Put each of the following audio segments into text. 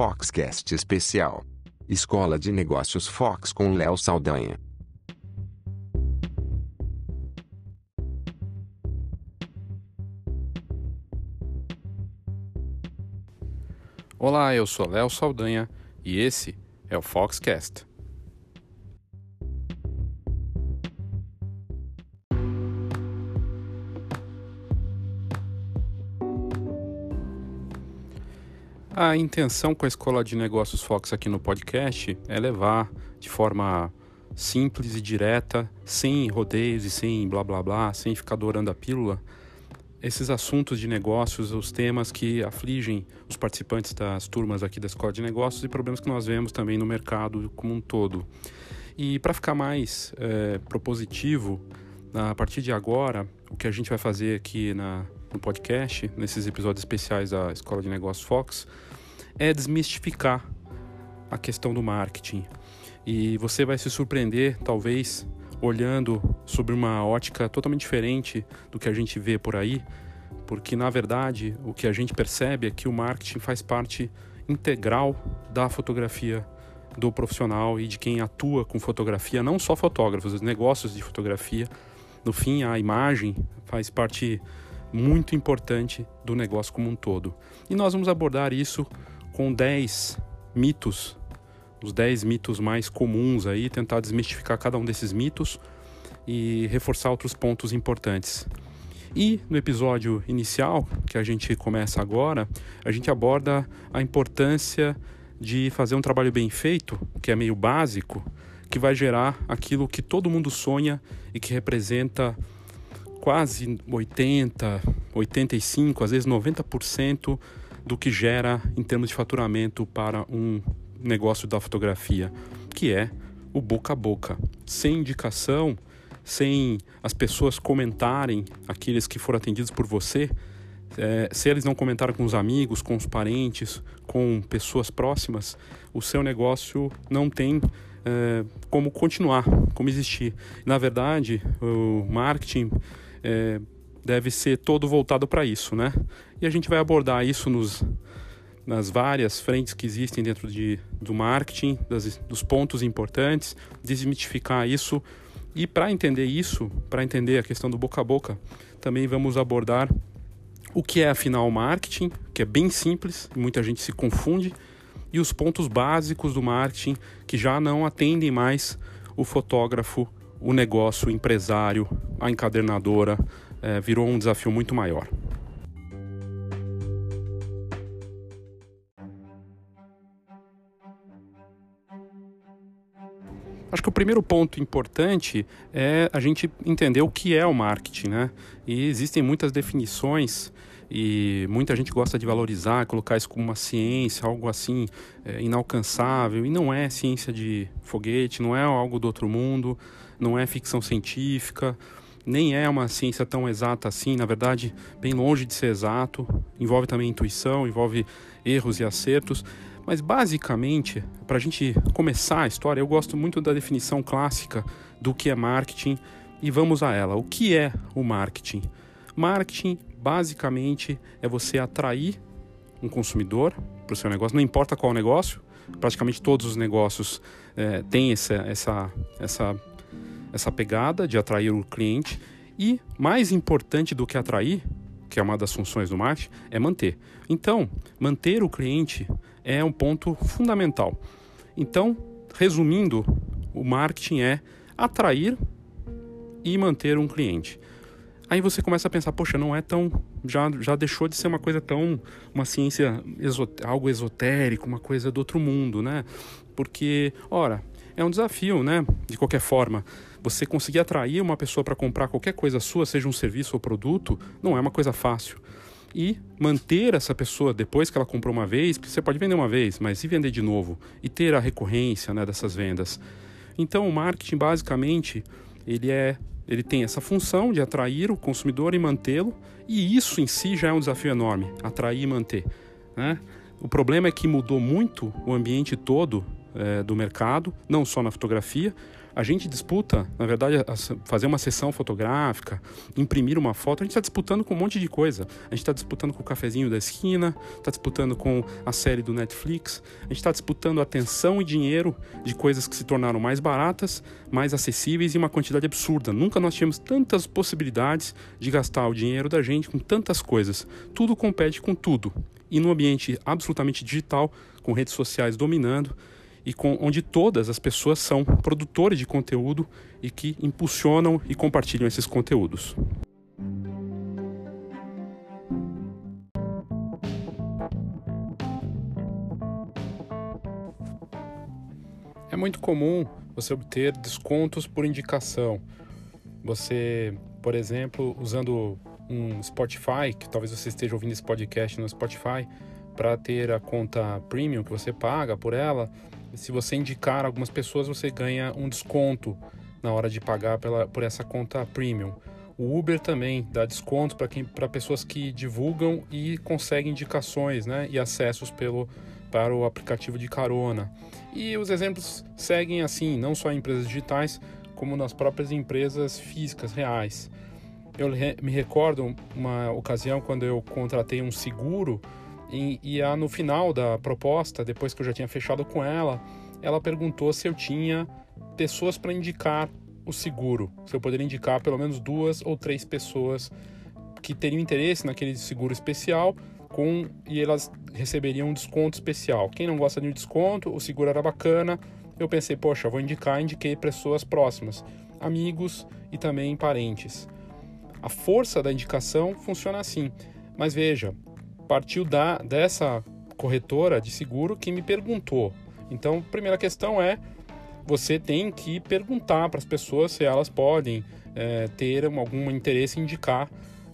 Foxcast especial. Escola de Negócios Fox com Léo Saldanha. Olá, eu sou Léo Saldanha e esse é o Foxcast. A intenção com a Escola de Negócios Fox aqui no podcast é levar de forma simples e direta, sem rodeios e sem blá blá blá, sem ficar dourando a pílula, esses assuntos de negócios, os temas que afligem os participantes das turmas aqui da Escola de Negócios e problemas que nós vemos também no mercado como um todo. E para ficar mais é, propositivo, a partir de agora, o que a gente vai fazer aqui na, no podcast, nesses episódios especiais da Escola de Negócios Fox, é desmistificar a questão do marketing. E você vai se surpreender, talvez, olhando sobre uma ótica totalmente diferente do que a gente vê por aí, porque na verdade o que a gente percebe é que o marketing faz parte integral da fotografia do profissional e de quem atua com fotografia, não só fotógrafos, os negócios de fotografia. No fim, a imagem faz parte muito importante do negócio como um todo. E nós vamos abordar isso com 10 mitos, os 10 mitos mais comuns aí, tentar desmistificar cada um desses mitos e reforçar outros pontos importantes. E no episódio inicial, que a gente começa agora, a gente aborda a importância de fazer um trabalho bem feito, que é meio básico, que vai gerar aquilo que todo mundo sonha e que representa quase 80, 85, às vezes 90% do que gera em termos de faturamento para um negócio da fotografia, que é o boca a boca. Sem indicação, sem as pessoas comentarem, aqueles que foram atendidos por você, é, se eles não comentaram com os amigos, com os parentes, com pessoas próximas, o seu negócio não tem é, como continuar, como existir. Na verdade, o marketing é, deve ser todo voltado para isso, né? E a gente vai abordar isso nos, nas várias frentes que existem dentro de, do marketing, das, dos pontos importantes, desmitificar isso. E para entender isso, para entender a questão do boca a boca, também vamos abordar o que é afinal marketing, que é bem simples, muita gente se confunde, e os pontos básicos do marketing que já não atendem mais o fotógrafo, o negócio, o empresário, a encadernadora, é, virou um desafio muito maior. Acho que o primeiro ponto importante é a gente entender o que é o marketing, né? E existem muitas definições e muita gente gosta de valorizar, colocar isso como uma ciência, algo assim é, inalcançável. E não é ciência de foguete, não é algo do outro mundo, não é ficção científica, nem é uma ciência tão exata assim. Na verdade, bem longe de ser exato. Envolve também intuição, envolve erros e acertos. Mas basicamente, para a gente começar a história, eu gosto muito da definição clássica do que é marketing e vamos a ela. O que é o marketing? Marketing, basicamente, é você atrair um consumidor para o seu negócio, não importa qual negócio, praticamente todos os negócios é, têm essa, essa, essa, essa pegada de atrair o cliente. E mais importante do que atrair, que é uma das funções do marketing, é manter. Então, manter o cliente é um ponto fundamental. Então, resumindo, o marketing é atrair e manter um cliente. Aí você começa a pensar, poxa, não é tão. Já, já deixou de ser uma coisa tão. uma ciência, esot, algo esotérico, uma coisa do outro mundo, né? Porque, ora, é um desafio, né? De qualquer forma. Você conseguir atrair uma pessoa para comprar qualquer coisa sua, seja um serviço ou produto, não é uma coisa fácil. E manter essa pessoa depois que ela comprou uma vez, porque você pode vender uma vez, mas e vender de novo? E ter a recorrência né, dessas vendas. Então o marketing basicamente ele é ele tem essa função de atrair o consumidor e mantê-lo, e isso em si já é um desafio enorme, atrair e manter. Né? O problema é que mudou muito o ambiente todo é, do mercado, não só na fotografia, A gente disputa, na verdade, fazer uma sessão fotográfica, imprimir uma foto, a gente está disputando com um monte de coisa. A gente está disputando com o cafezinho da esquina, está disputando com a série do Netflix, a gente está disputando atenção e dinheiro de coisas que se tornaram mais baratas, mais acessíveis e uma quantidade absurda. Nunca nós tínhamos tantas possibilidades de gastar o dinheiro da gente com tantas coisas. Tudo compete com tudo. E num ambiente absolutamente digital, com redes sociais dominando, e com, onde todas as pessoas são produtores de conteúdo e que impulsionam e compartilham esses conteúdos. É muito comum você obter descontos por indicação. Você, por exemplo, usando um Spotify, que talvez você esteja ouvindo esse podcast no Spotify, para ter a conta premium que você paga por ela, se você indicar algumas pessoas, você ganha um desconto na hora de pagar pela, por essa conta premium. O Uber também dá desconto para pessoas que divulgam e conseguem indicações né, e acessos pelo, para o aplicativo de carona. E os exemplos seguem assim, não só em empresas digitais, como nas próprias empresas físicas reais. Eu me recordo uma ocasião quando eu contratei um seguro e, e a, no final da proposta, depois que eu já tinha fechado com ela, ela perguntou se eu tinha pessoas para indicar o seguro, se eu poderia indicar pelo menos duas ou três pessoas que teriam interesse naquele seguro especial com e elas receberiam um desconto especial. Quem não gosta de um desconto, o seguro era bacana. Eu pensei, poxa, vou indicar, indiquei pessoas próximas, amigos e também parentes. A força da indicação funciona assim. Mas veja, partiu da, dessa corretora de seguro que me perguntou. Então, primeira questão é: você tem que perguntar para as pessoas se elas podem é, ter algum interesse em indicar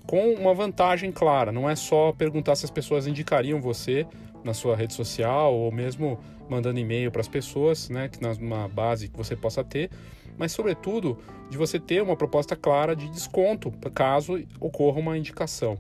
com uma vantagem clara. Não é só perguntar se as pessoas indicariam você na sua rede social ou mesmo mandando e-mail para as pessoas, né, que numa base que você possa ter, mas sobretudo de você ter uma proposta clara de desconto caso ocorra uma indicação.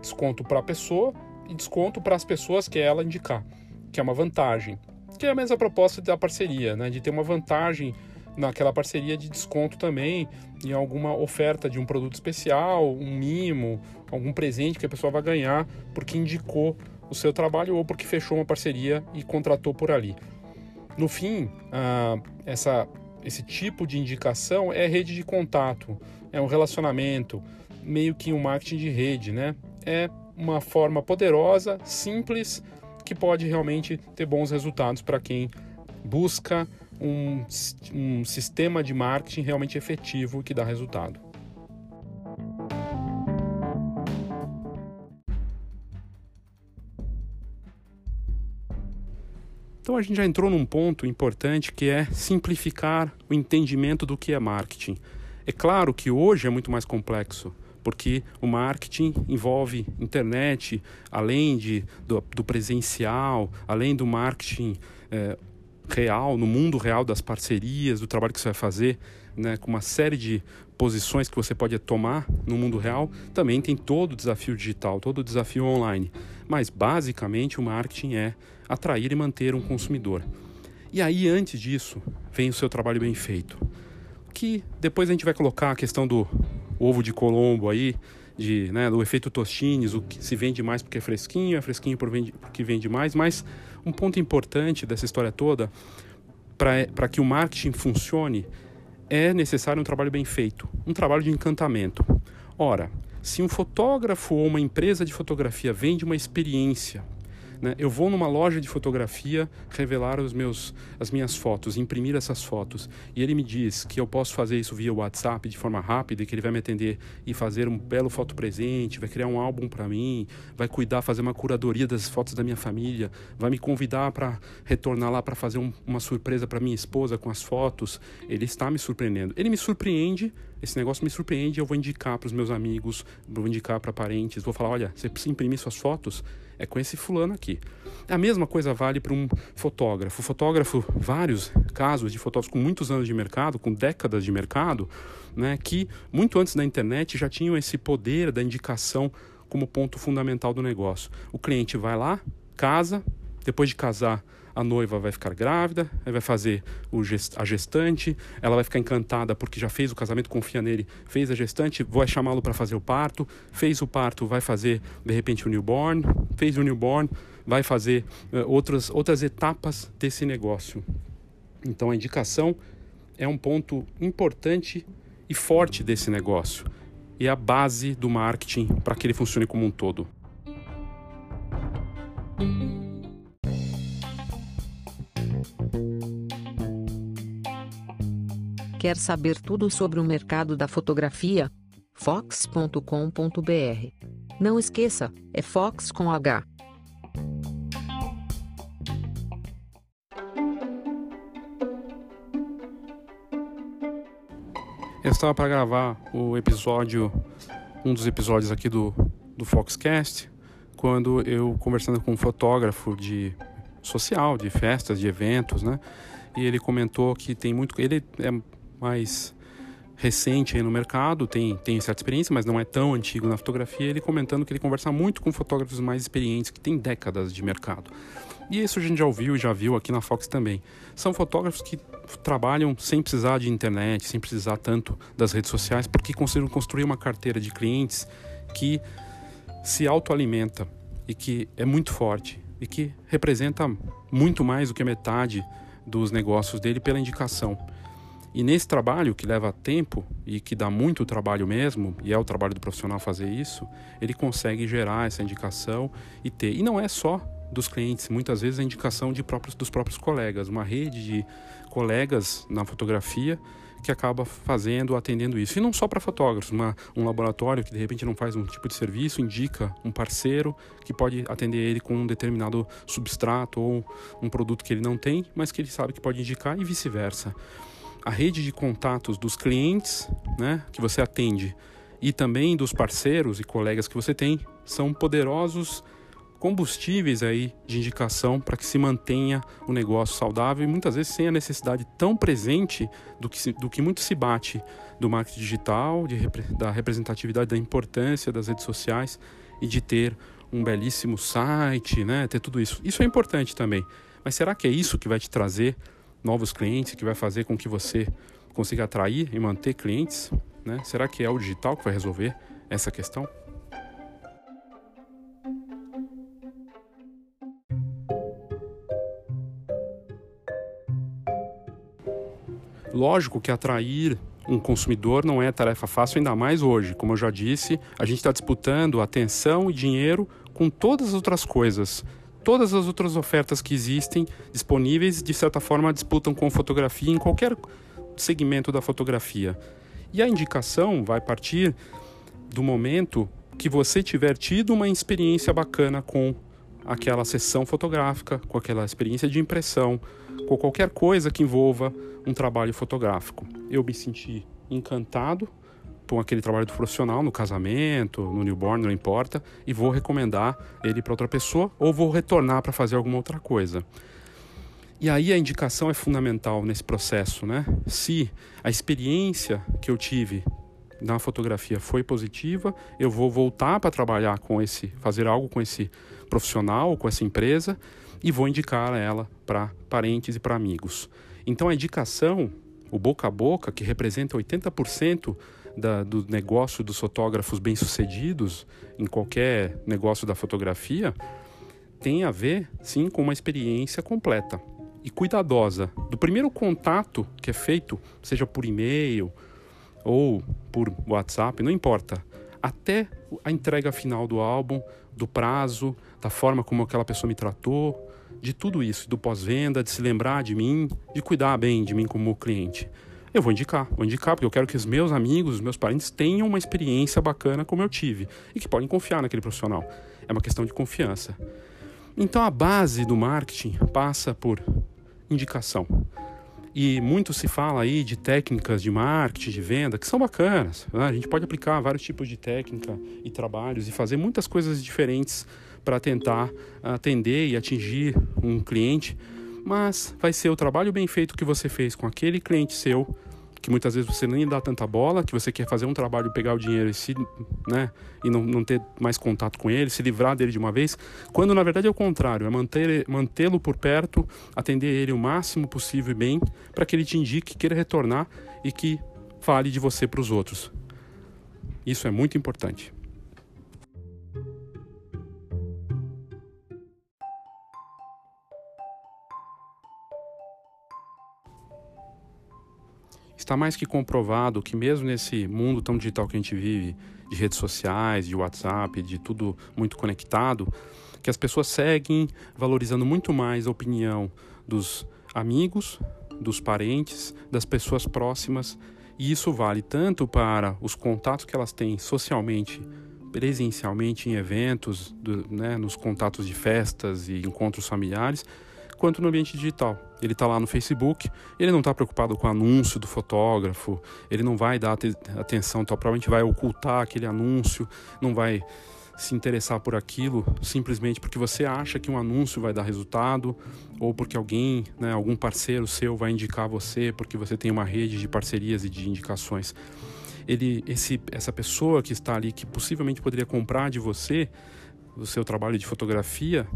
Desconto para a pessoa desconto para as pessoas que ela indicar, que é uma vantagem. Que é a mesma proposta da parceria, né? de ter uma vantagem naquela parceria de desconto também em alguma oferta de um produto especial, um mimo, algum presente que a pessoa vai ganhar porque indicou o seu trabalho ou porque fechou uma parceria e contratou por ali. No fim, essa, esse tipo de indicação é rede de contato, é um relacionamento, meio que um marketing de rede, né? É uma forma poderosa, simples, que pode realmente ter bons resultados para quem busca um, um sistema de marketing realmente efetivo que dá resultado. Então a gente já entrou num ponto importante que é simplificar o entendimento do que é marketing. É claro que hoje é muito mais complexo porque o marketing envolve internet, além de, do, do presencial, além do marketing é, real, no mundo real das parcerias, do trabalho que você vai fazer, né, com uma série de posições que você pode tomar no mundo real, também tem todo o desafio digital, todo o desafio online. Mas basicamente o marketing é atrair e manter um consumidor. E aí, antes disso, vem o seu trabalho bem feito. Que depois a gente vai colocar a questão do ovo de Colombo aí, de, né, do efeito Tostines, o que se vende mais porque é fresquinho, é fresquinho porque vende mais, mas um ponto importante dessa história toda, para que o marketing funcione, é necessário um trabalho bem feito, um trabalho de encantamento. Ora, se um fotógrafo ou uma empresa de fotografia vende uma experiência né? Eu vou numa loja de fotografia revelar os meus, as minhas fotos, imprimir essas fotos. E ele me diz que eu posso fazer isso via WhatsApp de forma rápida e que ele vai me atender e fazer um belo foto presente, vai criar um álbum para mim, vai cuidar, fazer uma curadoria das fotos da minha família, vai me convidar para retornar lá para fazer um, uma surpresa para minha esposa com as fotos. Ele está me surpreendendo. Ele me surpreende esse negócio me surpreende, eu vou indicar para os meus amigos, vou indicar para parentes, vou falar, olha, você precisa imprimir suas fotos, é com esse fulano aqui. A mesma coisa vale para um fotógrafo. O fotógrafo, vários casos de fotógrafos com muitos anos de mercado, com décadas de mercado, né, que muito antes da internet já tinham esse poder da indicação como ponto fundamental do negócio. O cliente vai lá, casa, depois de casar, a noiva vai ficar grávida, vai fazer gest a gestante, ela vai ficar encantada porque já fez o casamento, confia nele, fez a gestante, vai chamá-lo para fazer o parto, fez o parto, vai fazer de repente o newborn, fez o newborn, vai fazer uh, outras, outras etapas desse negócio. Então a indicação é um ponto importante e forte desse negócio e é a base do marketing para que ele funcione como um todo. Quer saber tudo sobre o mercado da fotografia? Fox.com.br. Não esqueça, é Fox com H. Eu estava para gravar o episódio, um dos episódios aqui do, do Foxcast, quando eu conversando com um fotógrafo de social, de festas, de eventos, né? E ele comentou que tem muito, ele é mais recente aí no mercado, tem, tem certa experiência, mas não é tão antigo na fotografia. Ele comentando que ele conversa muito com fotógrafos mais experientes, que têm décadas de mercado. E isso a gente já ouviu e já viu aqui na Fox também. São fotógrafos que trabalham sem precisar de internet, sem precisar tanto das redes sociais, porque conseguiram construir uma carteira de clientes que se autoalimenta e que é muito forte e que representa muito mais do que metade dos negócios dele pela indicação. E nesse trabalho, que leva tempo e que dá muito trabalho mesmo, e é o trabalho do profissional fazer isso, ele consegue gerar essa indicação e ter. E não é só dos clientes, muitas vezes a indicação de próprios, dos próprios colegas, uma rede de colegas na fotografia que acaba fazendo, atendendo isso. E não só para fotógrafos, uma, um laboratório que de repente não faz um tipo de serviço, indica um parceiro que pode atender ele com um determinado substrato ou um produto que ele não tem, mas que ele sabe que pode indicar e vice-versa a rede de contatos dos clientes né, que você atende e também dos parceiros e colegas que você tem são poderosos combustíveis aí de indicação para que se mantenha o negócio saudável e muitas vezes sem a necessidade tão presente do que, se, do que muito se bate do marketing digital, de, da representatividade, da importância das redes sociais e de ter um belíssimo site, né? ter tudo isso. Isso é importante também. Mas será que é isso que vai te trazer novos clientes, que vai fazer com que você consiga atrair e manter clientes? Né? Será que é o digital que vai resolver essa questão? Lógico que atrair um consumidor não é tarefa fácil, ainda mais hoje. Como eu já disse, a gente está disputando atenção e dinheiro com todas as outras coisas todas as outras ofertas que existem disponíveis, de certa forma, disputam com fotografia em qualquer segmento da fotografia. E a indicação vai partir do momento que você tiver tido uma experiência bacana com aquela sessão fotográfica, com aquela experiência de impressão, com qualquer coisa que envolva um trabalho fotográfico. Eu me senti encantado com aquele trabalho do profissional no casamento, no newborn, não importa, e vou recomendar ele para outra pessoa ou vou retornar para fazer alguma outra coisa. E aí a indicação é fundamental nesse processo, né? Se a experiência que eu tive na fotografia foi positiva, eu vou voltar para trabalhar com esse, fazer algo com esse profissional, com essa empresa e vou indicar ela para parentes e para amigos. Então a indicação, o boca a boca, que representa 80% da, do negócio dos fotógrafos bem-sucedidos em qualquer negócio da fotografia tem a ver, sim, com uma experiência completa e cuidadosa. Do primeiro contato que é feito, seja por e-mail ou por WhatsApp, não importa, até a entrega final do álbum, do prazo, da forma como aquela pessoa me tratou, de tudo isso, do pós-venda, de se lembrar de mim, de cuidar bem de mim como cliente eu vou indicar, vou indicar porque eu quero que os meus amigos, os meus parentes tenham uma experiência bacana como eu tive e que podem confiar naquele profissional. É uma questão de confiança. Então a base do marketing passa por indicação. E muito se fala aí de técnicas de marketing, de venda, que são bacanas. Né? A gente pode aplicar vários tipos de técnica e trabalhos e fazer muitas coisas diferentes para tentar atender e atingir um cliente mas vai ser o trabalho bem feito que você fez com aquele cliente seu que muitas vezes você nem dá tanta bola, que você quer fazer um trabalho, pegar o dinheiro e, se, né, e não, não ter mais contato com ele, se livrar dele de uma vez, quando na verdade é o contrário, é mantê-lo por perto, atender ele o máximo possível e bem, para que ele te indique, queira retornar e que fale de você para os outros. Isso é muito importante. Está mais que comprovado que, mesmo nesse mundo tão digital que a gente vive, de redes sociais, de WhatsApp, de tudo muito conectado, que as pessoas seguem valorizando muito mais a opinião dos amigos, dos parentes, das pessoas próximas, e isso vale tanto para os contatos que elas têm socialmente, presencialmente em eventos, do, né, nos contatos de festas e encontros familiares, quanto no ambiente digital. Ele está lá no Facebook, ele não está preocupado com o anúncio do fotógrafo, ele não vai dar atenção, então, provavelmente vai ocultar aquele anúncio, não vai se interessar por aquilo simplesmente porque você acha que um anúncio vai dar resultado ou porque alguém, né, algum parceiro seu vai indicar você porque você tem uma rede de parcerias e de indicações. Ele, esse, essa pessoa que está ali que possivelmente poderia comprar de você o seu trabalho de fotografia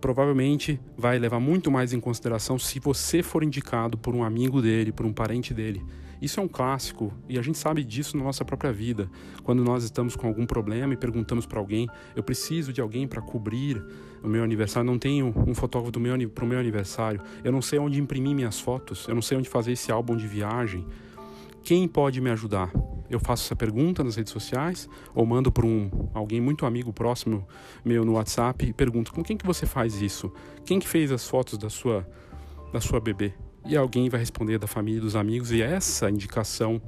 provavelmente vai levar muito mais em consideração se você for indicado por um amigo dele, por um parente dele. Isso é um clássico e a gente sabe disso na nossa própria vida. Quando nós estamos com algum problema e perguntamos para alguém: eu preciso de alguém para cobrir o meu aniversário, não tenho um fotógrafo para o meu aniversário, eu não sei onde imprimir minhas fotos, eu não sei onde fazer esse álbum de viagem. Quem pode me ajudar? Eu faço essa pergunta nas redes sociais ou mando para um alguém muito amigo próximo meu no WhatsApp e pergunto com quem que você faz isso? Quem que fez as fotos da sua da sua bebê? E alguém vai responder da família e dos amigos e essa indicação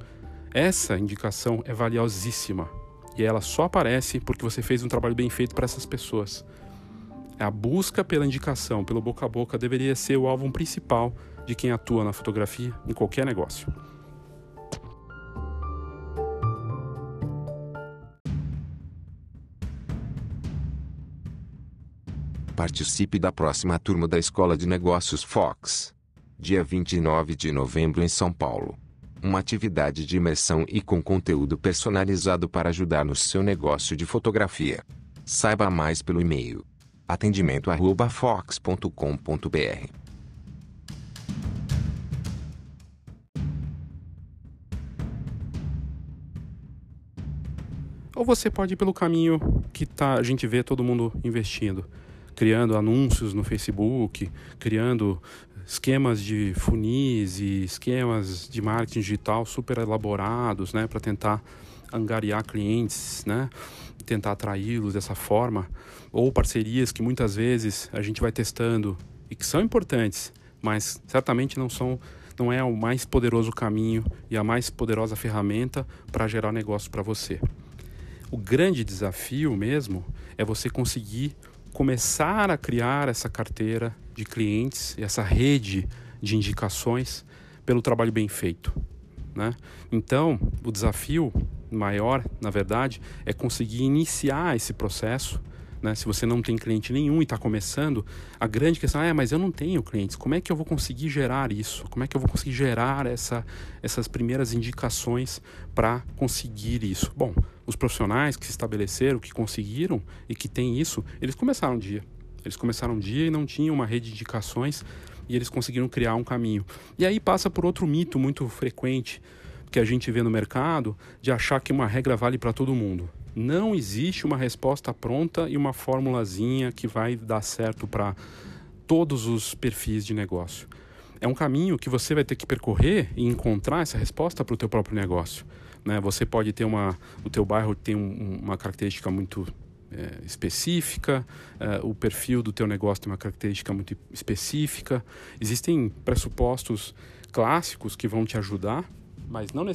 essa indicação é valiosíssima e ela só aparece porque você fez um trabalho bem feito para essas pessoas. A busca pela indicação, pelo boca a boca, deveria ser o alvo principal de quem atua na fotografia em qualquer negócio. Participe da próxima turma da Escola de Negócios Fox. Dia 29 de novembro em São Paulo. Uma atividade de imersão e com conteúdo personalizado para ajudar no seu negócio de fotografia. Saiba mais pelo e-mail atendimento@fox.com.br. Ou você pode ir pelo caminho que tá, a gente vê todo mundo investindo criando anúncios no Facebook, criando esquemas de funis e esquemas de marketing digital super elaborados, né, para tentar angariar clientes, né, tentar atraí-los dessa forma, ou parcerias que muitas vezes a gente vai testando e que são importantes, mas certamente não são não é o mais poderoso caminho e a mais poderosa ferramenta para gerar negócio para você. O grande desafio mesmo é você conseguir começar a criar essa carteira de clientes, essa rede de indicações pelo trabalho bem feito. Né? Então, o desafio maior, na verdade, é conseguir iniciar esse processo né? Se você não tem cliente nenhum e está começando, a grande questão é, mas eu não tenho clientes. Como é que eu vou conseguir gerar isso? Como é que eu vou conseguir gerar essa, essas primeiras indicações para conseguir isso? Bom, os profissionais que se estabeleceram, que conseguiram e que têm isso, eles começaram um dia. Eles começaram um dia e não tinham uma rede de indicações e eles conseguiram criar um caminho. E aí passa por outro mito muito frequente que a gente vê no mercado de achar que uma regra vale para todo mundo. Não existe uma resposta pronta e uma formulazinha que vai dar certo para todos os perfis de negócio. É um caminho que você vai ter que percorrer e encontrar essa resposta para o teu próprio negócio. Né? Você pode ter uma, o teu bairro tem um, uma característica muito é, específica, é, o perfil do teu negócio tem uma característica muito específica. Existem pressupostos clássicos que vão te ajudar, mas não,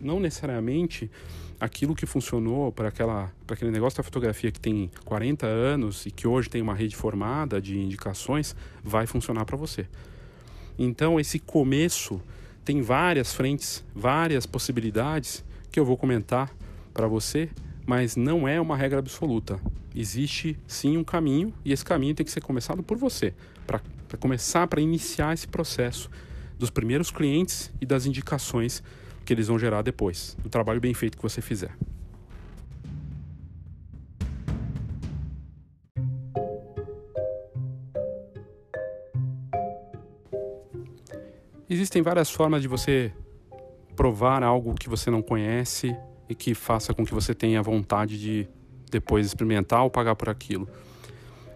não necessariamente aquilo que funcionou para aquela para aquele negócio da fotografia que tem 40 anos e que hoje tem uma rede formada de indicações vai funcionar para você. Então esse começo tem várias frentes, várias possibilidades que eu vou comentar para você, mas não é uma regra absoluta. Existe sim um caminho e esse caminho tem que ser começado por você, para começar, para iniciar esse processo dos primeiros clientes e das indicações que eles vão gerar depois, do trabalho bem feito que você fizer. Existem várias formas de você provar algo que você não conhece e que faça com que você tenha vontade de depois experimentar ou pagar por aquilo.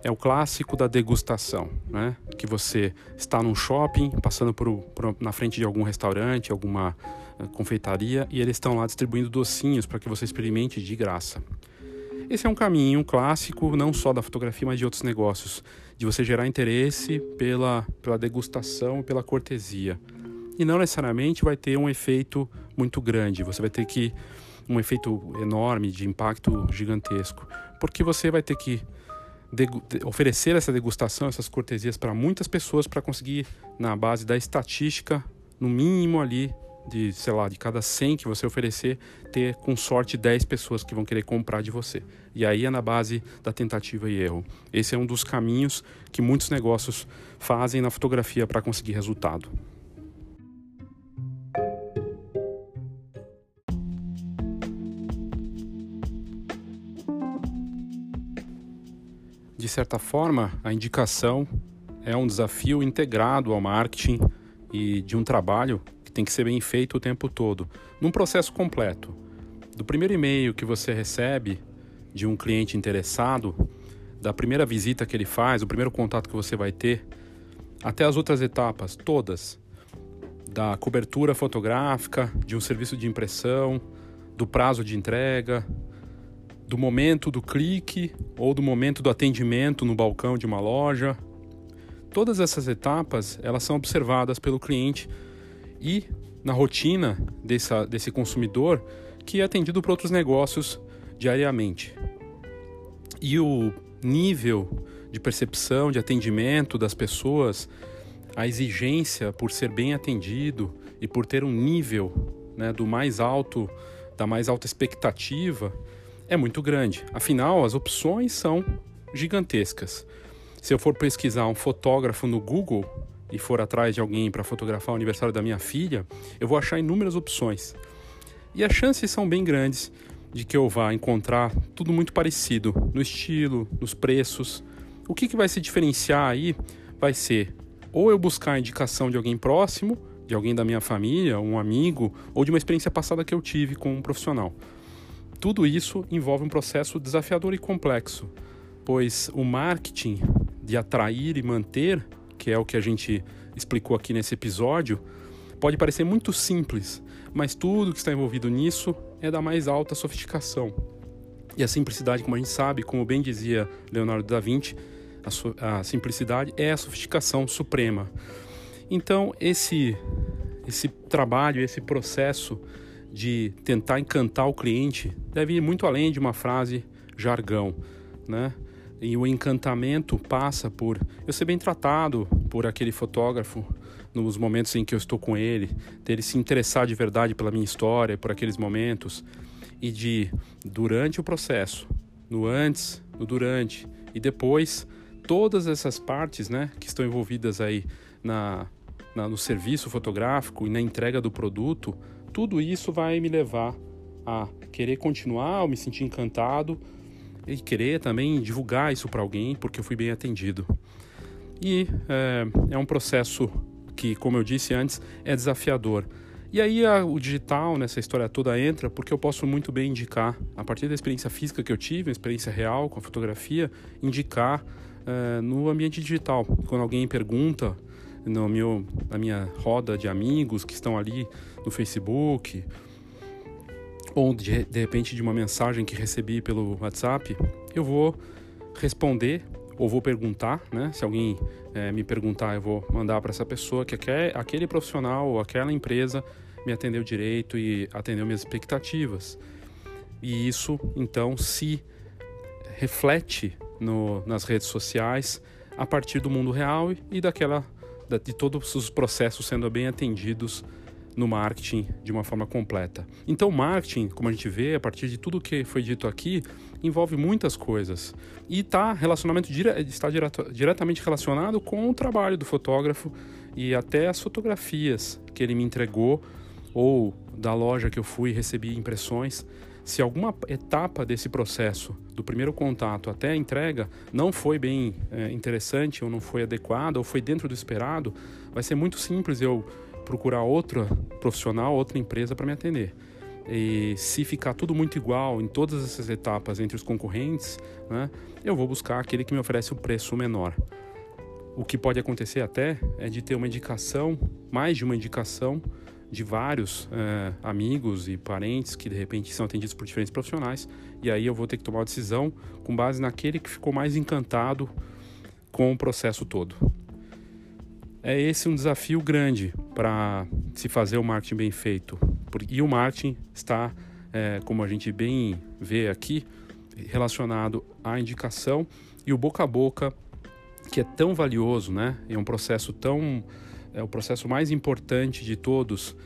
É o clássico da degustação, né? Que você está num shopping, passando por, por na frente de algum restaurante, alguma confeitaria, e eles estão lá distribuindo docinhos para que você experimente de graça. Esse é um caminho clássico, não só da fotografia, mas de outros negócios, de você gerar interesse pela, pela degustação, pela cortesia. E não necessariamente vai ter um efeito muito grande, você vai ter que. um efeito enorme, de impacto gigantesco, porque você vai ter que oferecer essa degustação, essas cortesias para muitas pessoas para conseguir, na base da estatística, no mínimo ali de, sei lá, de cada 100 que você oferecer, ter com sorte 10 pessoas que vão querer comprar de você. E aí é na base da tentativa e erro. Esse é um dos caminhos que muitos negócios fazem na fotografia para conseguir resultado. De certa forma, a indicação é um desafio integrado ao marketing e de um trabalho que tem que ser bem feito o tempo todo, num processo completo. Do primeiro e-mail que você recebe de um cliente interessado, da primeira visita que ele faz, o primeiro contato que você vai ter, até as outras etapas, todas, da cobertura fotográfica, de um serviço de impressão, do prazo de entrega, do momento do clique ou do momento do atendimento no balcão de uma loja. Todas essas etapas elas são observadas pelo cliente e na rotina dessa, desse consumidor que é atendido por outros negócios diariamente. E o nível de percepção, de atendimento das pessoas, a exigência por ser bem atendido e por ter um nível né, do mais alto, da mais alta expectativa, é muito grande. Afinal, as opções são gigantescas. Se eu for pesquisar um fotógrafo no Google e for atrás de alguém para fotografar o aniversário da minha filha, eu vou achar inúmeras opções. E as chances são bem grandes de que eu vá encontrar tudo muito parecido no estilo, nos preços. O que, que vai se diferenciar aí vai ser ou eu buscar a indicação de alguém próximo, de alguém da minha família, um amigo, ou de uma experiência passada que eu tive com um profissional. Tudo isso envolve um processo desafiador e complexo, pois o marketing de atrair e manter, que é o que a gente explicou aqui nesse episódio, pode parecer muito simples, mas tudo que está envolvido nisso é da mais alta sofisticação. E a simplicidade, como a gente sabe, como bem dizia Leonardo da Vinci, a, a simplicidade é a sofisticação suprema. Então, esse, esse trabalho, esse processo de tentar encantar o cliente deve ir muito além de uma frase jargão, né? E o encantamento passa por eu ser bem tratado por aquele fotógrafo nos momentos em que eu estou com ele, dele se interessar de verdade pela minha história, por aqueles momentos, e de, durante o processo, no antes, no durante e depois, todas essas partes né, que estão envolvidas aí na, na, no serviço fotográfico e na entrega do produto tudo isso vai me levar a querer continuar, ou me sentir encantado e querer também divulgar isso para alguém porque eu fui bem atendido. E é, é, um processo que, como eu disse antes, é desafiador. E aí a, o digital nessa história toda entra porque eu posso muito bem indicar, a partir da experiência física que eu tive, a experiência real com a fotografia, indicar é, no ambiente digital. Quando alguém pergunta no meu, na minha roda de amigos que estão ali no Facebook, ou de, de repente de uma mensagem que recebi pelo WhatsApp, eu vou responder ou vou perguntar, né? Se alguém é, me perguntar, eu vou mandar para essa pessoa que aquele, profissional ou aquela empresa me atendeu direito e atendeu minhas expectativas. E isso, então, se reflete no, nas redes sociais a partir do mundo real e daquela de todos os processos sendo bem atendidos no marketing de uma forma completa. Então, marketing, como a gente vê, a partir de tudo que foi dito aqui, envolve muitas coisas. E tá relacionamento está direto, diretamente relacionado com o trabalho do fotógrafo e até as fotografias que ele me entregou ou da loja que eu fui recebi impressões, se alguma etapa desse processo, do primeiro contato até a entrega, não foi bem é, interessante ou não foi adequada ou foi dentro do esperado, vai ser muito simples eu procurar outra profissional, outra empresa para me atender. E se ficar tudo muito igual em todas essas etapas entre os concorrentes, né, eu vou buscar aquele que me oferece o preço menor. O que pode acontecer até é de ter uma indicação, mais de uma indicação, de vários é, amigos e parentes que de repente são atendidos por diferentes profissionais, e aí eu vou ter que tomar uma decisão com base naquele que ficou mais encantado com o processo todo. É esse um desafio grande para se fazer o marketing bem feito. E o marketing está, é, como a gente bem vê aqui, relacionado à indicação e o boca a boca, que é tão valioso, né? É um processo tão é o processo mais importante de todos,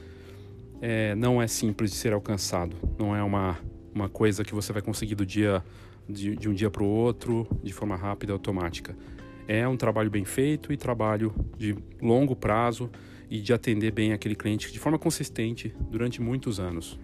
é, não é simples de ser alcançado. Não é uma, uma coisa que você vai conseguir do dia de, de um dia para o outro de forma rápida e automática. É um trabalho bem feito e trabalho de longo prazo e de atender bem aquele cliente de forma consistente durante muitos anos.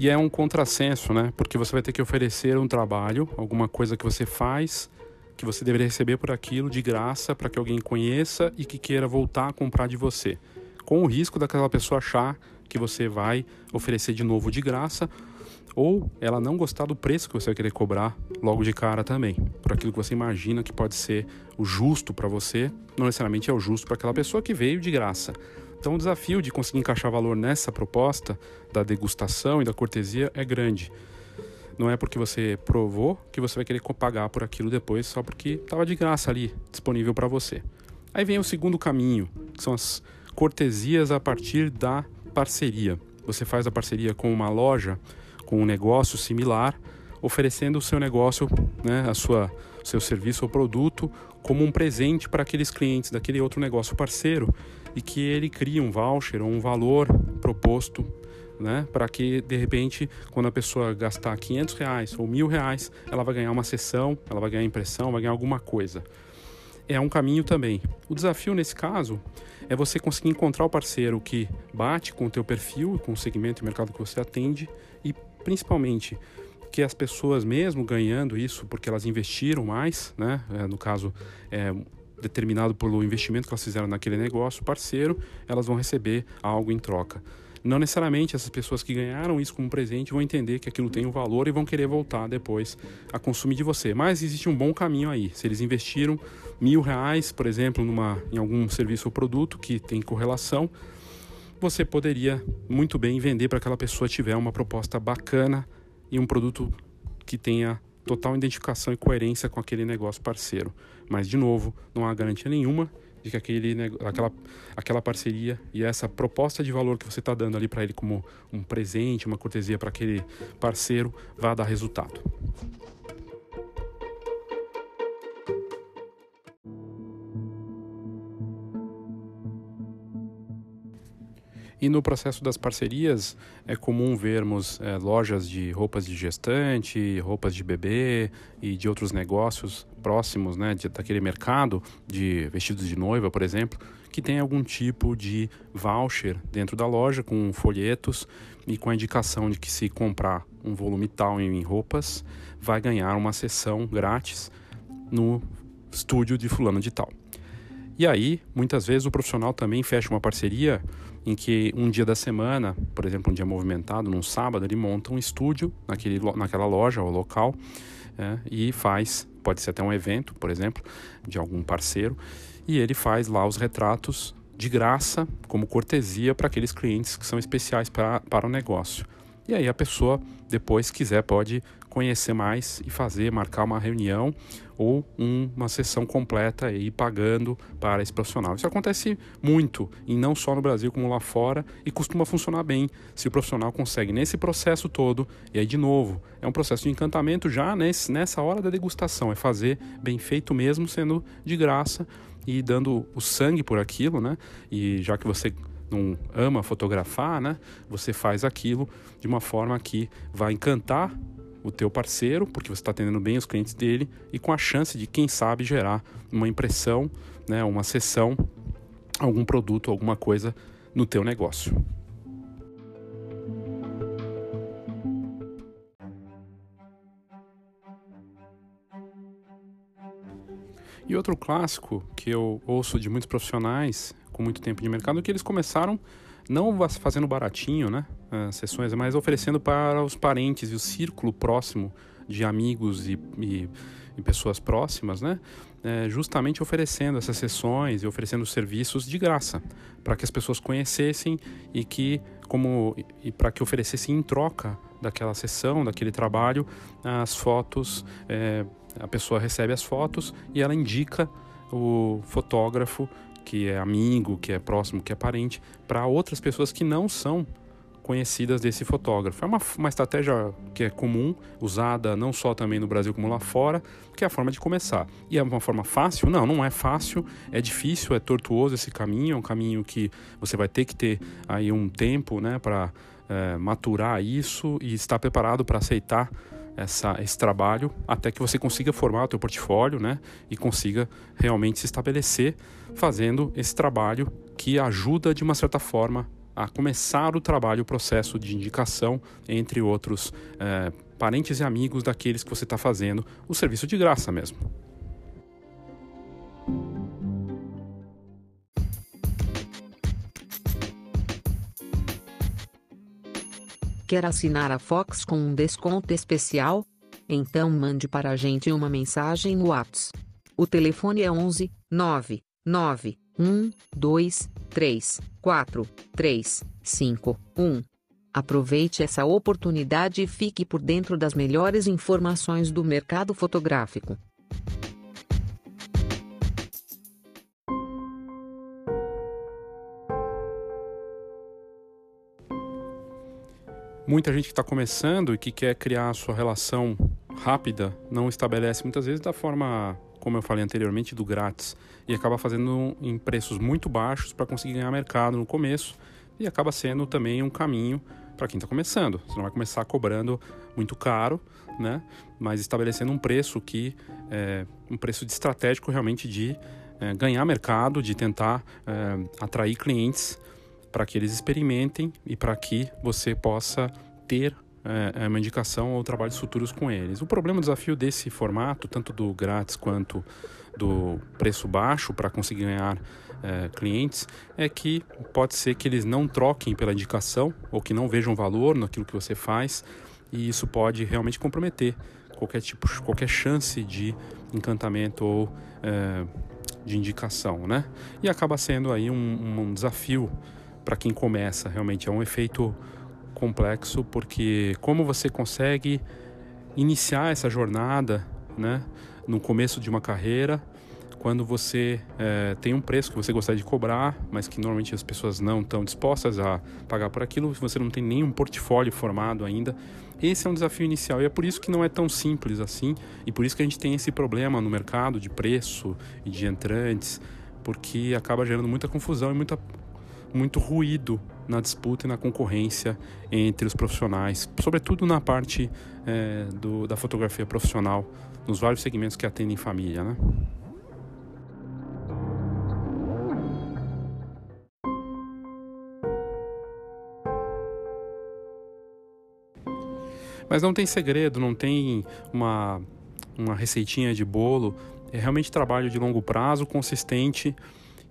E é um contrassenso, né? Porque você vai ter que oferecer um trabalho, alguma coisa que você faz, que você deveria receber por aquilo de graça para que alguém conheça e que queira voltar a comprar de você. Com o risco daquela pessoa achar que você vai oferecer de novo de graça ou ela não gostar do preço que você vai querer cobrar logo de cara também, por aquilo que você imagina que pode ser o justo para você, não necessariamente é o justo para aquela pessoa que veio de graça. Então, o desafio de conseguir encaixar valor nessa proposta da degustação e da cortesia é grande. Não é porque você provou que você vai querer pagar por aquilo depois só porque estava de graça ali disponível para você. Aí vem o segundo caminho, que são as cortesias a partir da parceria. Você faz a parceria com uma loja, com um negócio similar, oferecendo o seu negócio, né, a sua, seu serviço ou produto como um presente para aqueles clientes daquele outro negócio parceiro e que ele crie um voucher ou um valor proposto né, para que de repente quando a pessoa gastar 500 reais ou mil reais ela vai ganhar uma sessão, ela vai ganhar impressão, vai ganhar alguma coisa. É um caminho também. O desafio nesse caso é você conseguir encontrar o parceiro que bate com o teu perfil, com o segmento de mercado que você atende e principalmente que as pessoas mesmo ganhando isso porque elas investiram mais, né? É, no caso, é, determinado pelo investimento que elas fizeram naquele negócio parceiro, elas vão receber algo em troca. Não necessariamente essas pessoas que ganharam isso como presente vão entender que aquilo tem um valor e vão querer voltar depois a consumir de você. Mas existe um bom caminho aí. Se eles investiram mil reais, por exemplo, numa, em algum serviço ou produto que tem correlação, você poderia muito bem vender para aquela pessoa tiver uma proposta bacana e um produto que tenha total identificação e coerência com aquele negócio parceiro. Mas, de novo, não há garantia nenhuma de que aquele, aquela, aquela parceria e essa proposta de valor que você está dando ali para ele como um presente, uma cortesia para aquele parceiro, vá dar resultado. E no processo das parcerias é comum vermos é, lojas de roupas de gestante, roupas de bebê e de outros negócios próximos né, de, daquele mercado de vestidos de noiva, por exemplo, que tem algum tipo de voucher dentro da loja com folhetos e com a indicação de que se comprar um volume tal em roupas, vai ganhar uma sessão grátis no estúdio de fulano de tal. E aí, muitas vezes o profissional também fecha uma parceria em que um dia da semana, por exemplo, um dia movimentado, num sábado, ele monta um estúdio naquele, naquela loja ou local é, e faz, pode ser até um evento, por exemplo, de algum parceiro, e ele faz lá os retratos de graça, como cortesia para aqueles clientes que são especiais pra, para o negócio. E aí a pessoa, depois quiser, pode conhecer mais e fazer, marcar uma reunião ou um, uma sessão completa e pagando para esse profissional. Isso acontece muito, e não só no Brasil como lá fora, e costuma funcionar bem se o profissional consegue nesse processo todo, e aí de novo, é um processo de encantamento já nesse, nessa hora da degustação, é fazer bem feito mesmo, sendo de graça e dando o sangue por aquilo, né? E já que você não ama fotografar, né? Você faz aquilo de uma forma que vai encantar o teu parceiro, porque você está atendendo bem os clientes dele, e com a chance de, quem sabe, gerar uma impressão, né, uma sessão, algum produto, alguma coisa no teu negócio. E outro clássico que eu ouço de muitos profissionais com muito tempo de mercado é que eles começaram não fazendo baratinho, né, as sessões, mas oferecendo para os parentes e o círculo próximo de amigos e, e, e pessoas próximas, né, é, justamente oferecendo essas sessões e oferecendo serviços de graça para que as pessoas conhecessem e que como e para que oferecessem em troca daquela sessão, daquele trabalho, as fotos é, a pessoa recebe as fotos e ela indica o fotógrafo que é amigo, que é próximo, que é parente, para outras pessoas que não são conhecidas desse fotógrafo. É uma, uma estratégia que é comum, usada não só também no Brasil como lá fora, que é a forma de começar. E é uma forma fácil? Não, não é fácil, é difícil, é tortuoso esse caminho, é um caminho que você vai ter que ter aí um tempo né, para é, maturar isso e estar preparado para aceitar essa, esse trabalho até que você consiga formar o teu portfólio, né? E consiga realmente se estabelecer fazendo esse trabalho que ajuda de uma certa forma a começar o trabalho, o processo de indicação entre outros é, parentes e amigos daqueles que você está fazendo o serviço de graça mesmo. Quer assinar a Fox com um desconto especial? Então mande para a gente uma mensagem no WhatsApp. O telefone é 11 9 9 1 2 3 4 3 5 1. Aproveite essa oportunidade e fique por dentro das melhores informações do mercado fotográfico. Muita gente que está começando e que quer criar a sua relação rápida não estabelece muitas vezes da forma, como eu falei anteriormente, do grátis e acaba fazendo em preços muito baixos para conseguir ganhar mercado no começo e acaba sendo também um caminho para quem está começando. Você não vai começar cobrando muito caro, né? Mas estabelecendo um preço que é um preço de estratégico realmente de é, ganhar mercado, de tentar é, atrair clientes para que eles experimentem e para que você possa ter é, uma indicação ou trabalhos futuros com eles. O problema, o desafio desse formato, tanto do grátis quanto do preço baixo para conseguir ganhar é, clientes, é que pode ser que eles não troquem pela indicação ou que não vejam valor naquilo que você faz e isso pode realmente comprometer qualquer tipo, qualquer chance de encantamento ou é, de indicação, né? E acaba sendo aí um, um desafio para quem começa. Realmente é um efeito complexo porque como você consegue iniciar essa jornada, né, no começo de uma carreira, quando você é, tem um preço que você gostaria de cobrar, mas que normalmente as pessoas não estão dispostas a pagar por aquilo, você não tem nenhum portfólio formado ainda. Esse é um desafio inicial e é por isso que não é tão simples assim e por isso que a gente tem esse problema no mercado de preço e de entrantes, porque acaba gerando muita confusão e muita muito ruído na disputa e na concorrência entre os profissionais, sobretudo na parte é, do, da fotografia profissional, nos vários segmentos que atendem família, né? Mas não tem segredo, não tem uma, uma receitinha de bolo. É realmente trabalho de longo prazo, consistente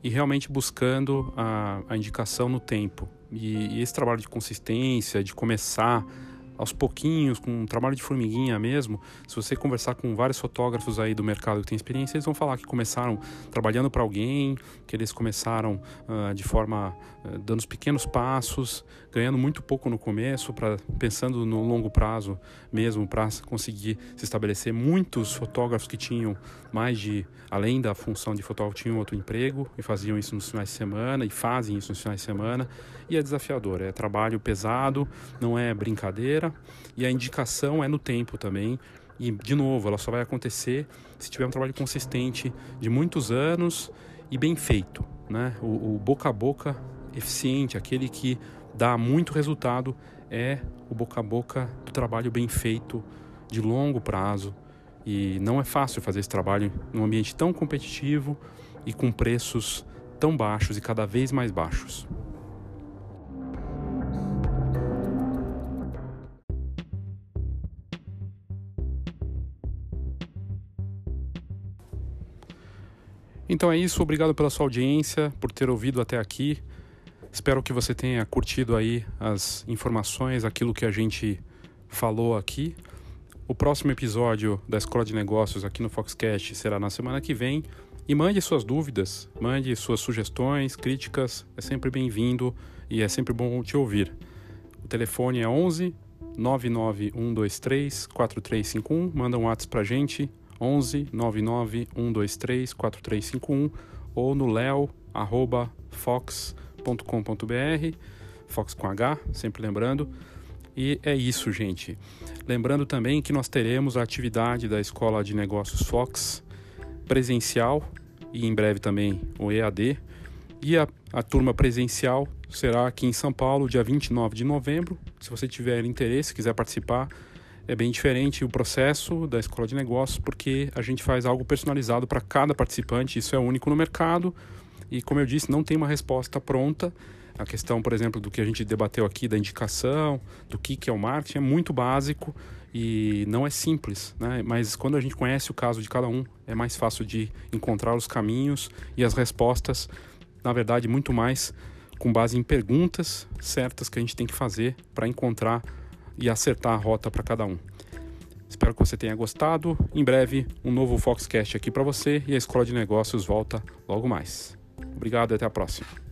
e realmente buscando a, a indicação no tempo. E, e, esse trabalho de consistência, de começar aos pouquinhos, com um trabalho de formiguinha mesmo, se você conversar com vários fotógrafos aí do mercado que tem experiência, eles vão falar que começaram trabalhando para alguém, que eles começaram uh, de forma uh, dando os pequenos passos, ganhando muito pouco no começo, para pensando no longo prazo mesmo, para conseguir se estabelecer. Muitos fotógrafos que tinham mais de, além da função de fotógrafo, tinham outro emprego e faziam isso nos finais de semana e fazem isso nos finais de semana. E é desafiador, é trabalho pesado, não é brincadeira e a indicação é no tempo também. E, de novo, ela só vai acontecer se tiver um trabalho consistente de muitos anos e bem feito. Né? O, o boca a boca eficiente, aquele que dá muito resultado, é o boca a boca do trabalho bem feito de longo prazo e não é fácil fazer esse trabalho num ambiente tão competitivo e com preços tão baixos e cada vez mais baixos. Então é isso, obrigado pela sua audiência, por ter ouvido até aqui. Espero que você tenha curtido aí as informações, aquilo que a gente falou aqui. O próximo episódio da Escola de Negócios aqui no Foxcast será na semana que vem. E mande suas dúvidas, mande suas sugestões, críticas, é sempre bem-vindo e é sempre bom te ouvir. O telefone é 11 99123 4351, manda um WhatsApp pra gente, 11 99 123 4351 ou no leo@fox.com.br, fox com H, sempre lembrando. E é isso, gente. Lembrando também que nós teremos a atividade da Escola de Negócios Fox presencial e em breve também o EAD. E a, a turma presencial será aqui em São Paulo, dia 29 de novembro. Se você tiver interesse, quiser participar, é bem diferente o processo da escola de negócios, porque a gente faz algo personalizado para cada participante, isso é único no mercado. E como eu disse, não tem uma resposta pronta. A questão, por exemplo, do que a gente debateu aqui, da indicação, do que, que é o marketing, é muito básico e não é simples, né? Mas quando a gente conhece o caso de cada um, é mais fácil de encontrar os caminhos e as respostas, na verdade, muito mais com base em perguntas certas que a gente tem que fazer para encontrar e acertar a rota para cada um. Espero que você tenha gostado. Em breve, um novo Foxcast aqui para você e a Escola de Negócios volta logo mais. Obrigado e até a próxima.